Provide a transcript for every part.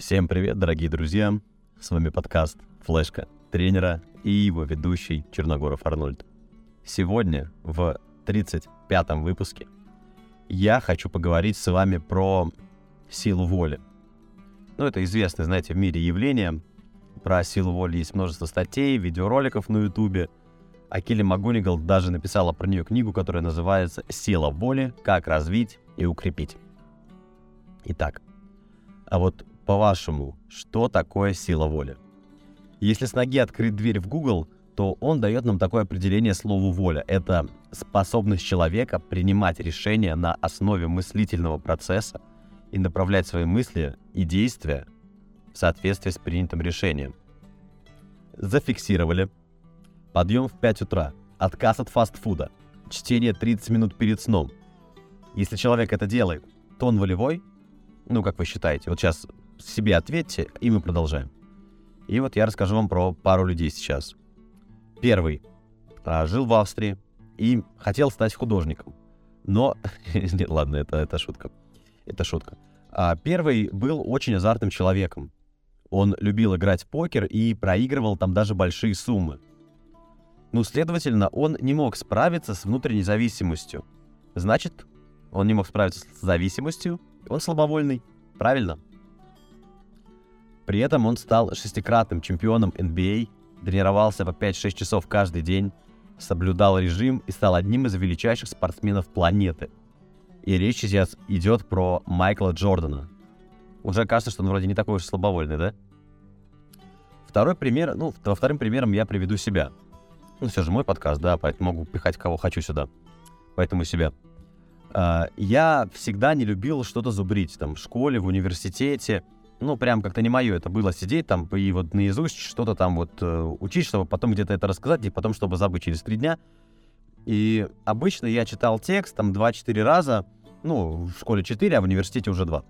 Всем привет, дорогие друзья! С вами подкаст «Флешка» тренера и его ведущий Черногоров Арнольд. Сегодня, в 35-м выпуске, я хочу поговорить с вами про силу воли. Ну, это известное, знаете, в мире явление. Про силу воли есть множество статей, видеороликов на ютубе. А Келли Магунигал даже написала про нее книгу, которая называется «Сила воли. Как развить и укрепить». Итак, а вот по-вашему, что такое сила воли? Если с ноги открыть дверь в Google, то он дает нам такое определение слову воля. Это способность человека принимать решения на основе мыслительного процесса и направлять свои мысли и действия в соответствии с принятым решением. Зафиксировали. Подъем в 5 утра. Отказ от фастфуда. Чтение 30 минут перед сном. Если человек это делает, то он волевой? Ну, как вы считаете? Вот сейчас себе ответьте, и мы продолжаем. И вот я расскажу вам про пару людей сейчас. Первый. А, жил в Австрии и хотел стать художником. Но... Нет, ладно, это, это шутка. Это шутка. А первый был очень азартным человеком. Он любил играть в покер и проигрывал там даже большие суммы. Ну, следовательно, он не мог справиться с внутренней зависимостью. Значит, он не мог справиться с зависимостью, он слабовольный. Правильно? При этом он стал шестикратным чемпионом NBA, а, тренировался по 5-6 часов каждый день, соблюдал режим и стал одним из величайших спортсменов планеты. И речь сейчас идет про Майкла Джордана. Уже кажется, что он вроде не такой уж слабовольный, да? Второй пример, ну, во вторым примером я приведу себя. Ну, все же мой подкаст, да, поэтому могу пихать кого хочу сюда. Поэтому себя. Uh, я всегда не любил что-то зубрить, там, в школе, в университете. Ну, прям как-то не мое это было сидеть там и вот наизусть что-то там вот uh, учить, чтобы потом где-то это рассказать, и потом, чтобы забыть через три дня. И обычно я читал текст там 2-4 раза, ну, в школе 4, а в университете уже 2.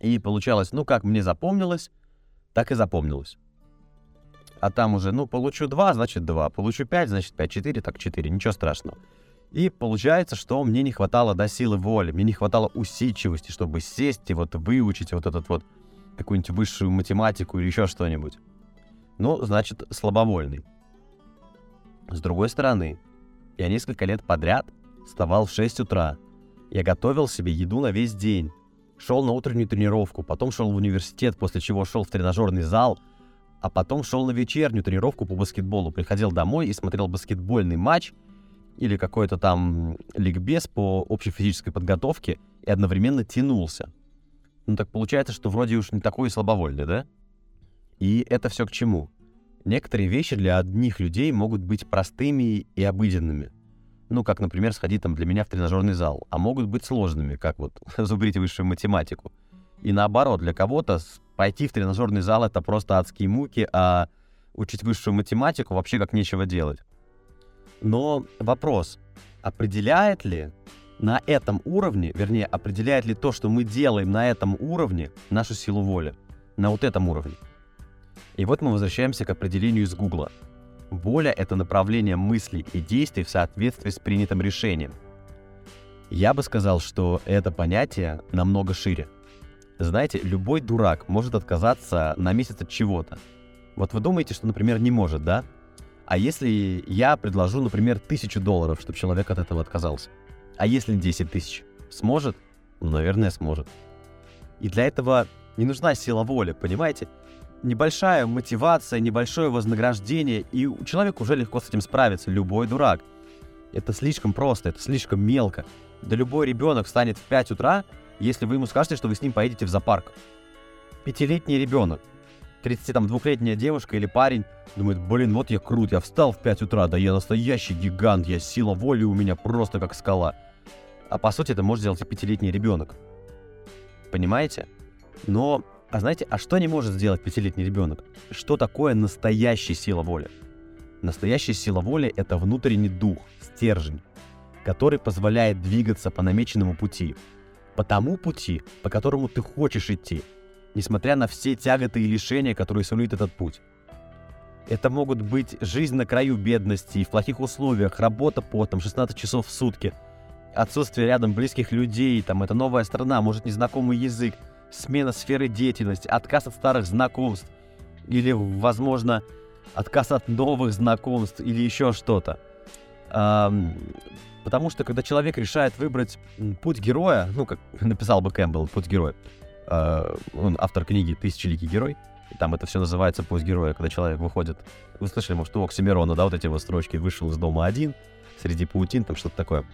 И получалось, ну, как мне запомнилось, так и запомнилось. А там уже, ну, получу 2, значит 2, получу 5, значит 5, 4, так 4, ничего страшного. И получается, что мне не хватало до силы воли, мне не хватало усидчивости, чтобы сесть и вот выучить вот этот вот какую-нибудь высшую математику или еще что-нибудь. Ну, значит, слабовольный. С другой стороны, я несколько лет подряд вставал в 6 утра. Я готовил себе еду на весь день. Шел на утреннюю тренировку, потом шел в университет, после чего шел в тренажерный зал, а потом шел на вечернюю тренировку по баскетболу. Приходил домой и смотрел баскетбольный матч – или какой-то там ликбез по общей физической подготовке и одновременно тянулся. Ну так получается, что вроде уж не такой слабовольный, да? И это все к чему? Некоторые вещи для одних людей могут быть простыми и обыденными. Ну, как, например, сходить там для меня в тренажерный зал. А могут быть сложными, как вот зубрить высшую математику. И наоборот, для кого-то пойти в тренажерный зал — это просто адские муки, а учить высшую математику вообще как нечего делать. Но вопрос, определяет ли на этом уровне, вернее, определяет ли то, что мы делаем на этом уровне, нашу силу воли? На вот этом уровне. И вот мы возвращаемся к определению из Гугла. Воля — это направление мыслей и действий в соответствии с принятым решением. Я бы сказал, что это понятие намного шире. Знаете, любой дурак может отказаться на месяц от чего-то. Вот вы думаете, что, например, не может, да? А если я предложу, например, тысячу долларов, чтобы человек от этого отказался? А если 10 тысяч? Сможет? Ну, наверное, сможет. И для этого не нужна сила воли, понимаете? Небольшая мотивация, небольшое вознаграждение, и человек уже легко с этим справится, любой дурак. Это слишком просто, это слишком мелко. Да любой ребенок встанет в 5 утра, если вы ему скажете, что вы с ним поедете в зоопарк. Пятилетний ребенок 32-летняя девушка или парень думает, блин, вот я крут, я встал в 5 утра, да я настоящий гигант, я сила воли у меня просто как скала. А по сути это может сделать и пятилетний ребенок. Понимаете? Но, а знаете, а что не может сделать пятилетний ребенок? Что такое настоящая сила воли? Настоящая сила воли — это внутренний дух, стержень, который позволяет двигаться по намеченному пути. По тому пути, по которому ты хочешь идти — несмотря на все тяготы и лишения, которые сулит этот путь. Это могут быть жизнь на краю бедности, в плохих условиях, работа по там, 16 часов в сутки, отсутствие рядом близких людей, там, это новая страна, может, незнакомый язык, смена сферы деятельности, отказ от старых знакомств, или, возможно, отказ от новых знакомств, или еще что-то. Потому что, когда человек решает выбрать путь героя, ну, как написал бы Кэмпбелл, путь героя, а, он автор книги «Тысячеликий герой», там это все называется путь героя, когда человек выходит, вы слышали, может, у Оксимирона, да, вот эти вот строчки, вышел из дома один, среди паутин, там что-то такое.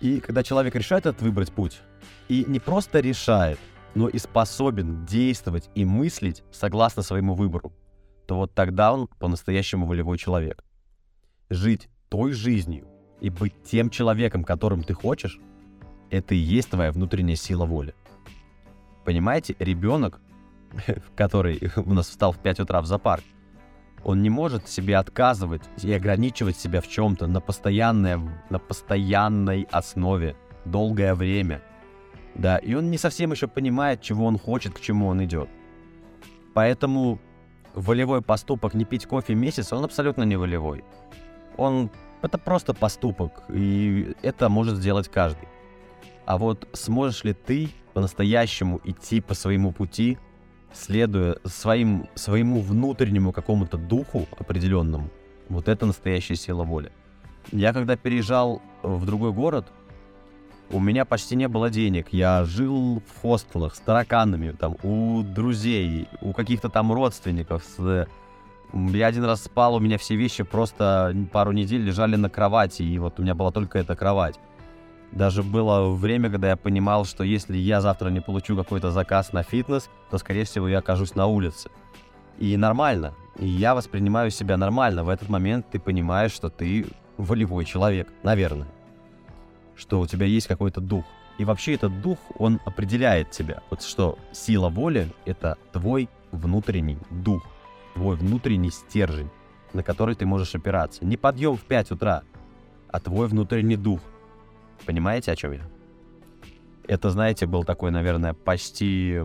И когда человек решает этот выбрать путь, и не просто решает, но и способен действовать и мыслить согласно своему выбору, то вот тогда он по-настоящему волевой человек. Жить той жизнью и быть тем человеком, которым ты хочешь, это и есть твоя внутренняя сила воли. Понимаете, ребенок, который у нас встал в 5 утра в зоопарк, он не может себе отказывать и ограничивать себя в чем-то на, постоянное, на постоянной основе долгое время. Да, и он не совсем еще понимает, чего он хочет, к чему он идет. Поэтому волевой поступок не пить кофе месяц, он абсолютно не волевой. Он это просто поступок, и это может сделать каждый. А вот сможешь ли ты по-настоящему идти по своему пути, следуя своим, своему внутреннему какому-то духу определенному, вот это настоящая сила воли. Я когда переезжал в другой город, у меня почти не было денег. Я жил в хостелах с тараканами, там, у друзей, у каких-то там родственников, я один раз спал, у меня все вещи просто пару недель лежали на кровати, и вот у меня была только эта кровать. Даже было время, когда я понимал, что если я завтра не получу какой-то заказ на фитнес, то, скорее всего, я окажусь на улице. И нормально. И я воспринимаю себя нормально. В этот момент ты понимаешь, что ты волевой человек, наверное. Что у тебя есть какой-то дух. И вообще этот дух, он определяет тебя. Вот что сила воли — это твой внутренний дух твой внутренний стержень, на который ты можешь опираться. Не подъем в 5 утра, а твой внутренний дух. Понимаете, о чем я? Это, знаете, был такой, наверное, почти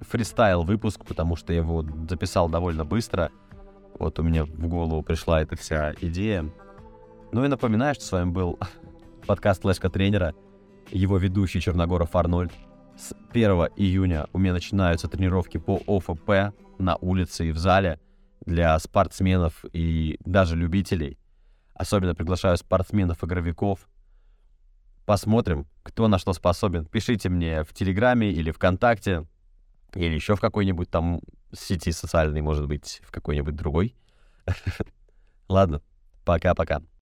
фристайл выпуск, потому что я его записал довольно быстро. Вот у меня в голову пришла эта вся идея. Ну и напоминаю, что с вами был подкаст Лешка Тренера, его ведущий Черногоров Арнольд. С 1 июня у меня начинаются тренировки по ОФП на улице и в зале для спортсменов и даже любителей. Особенно приглашаю спортсменов-игровиков. Посмотрим, кто на что способен. Пишите мне в Телеграме или ВКонтакте, или еще в какой-нибудь там сети социальной, может быть, в какой-нибудь другой. Ладно, пока-пока.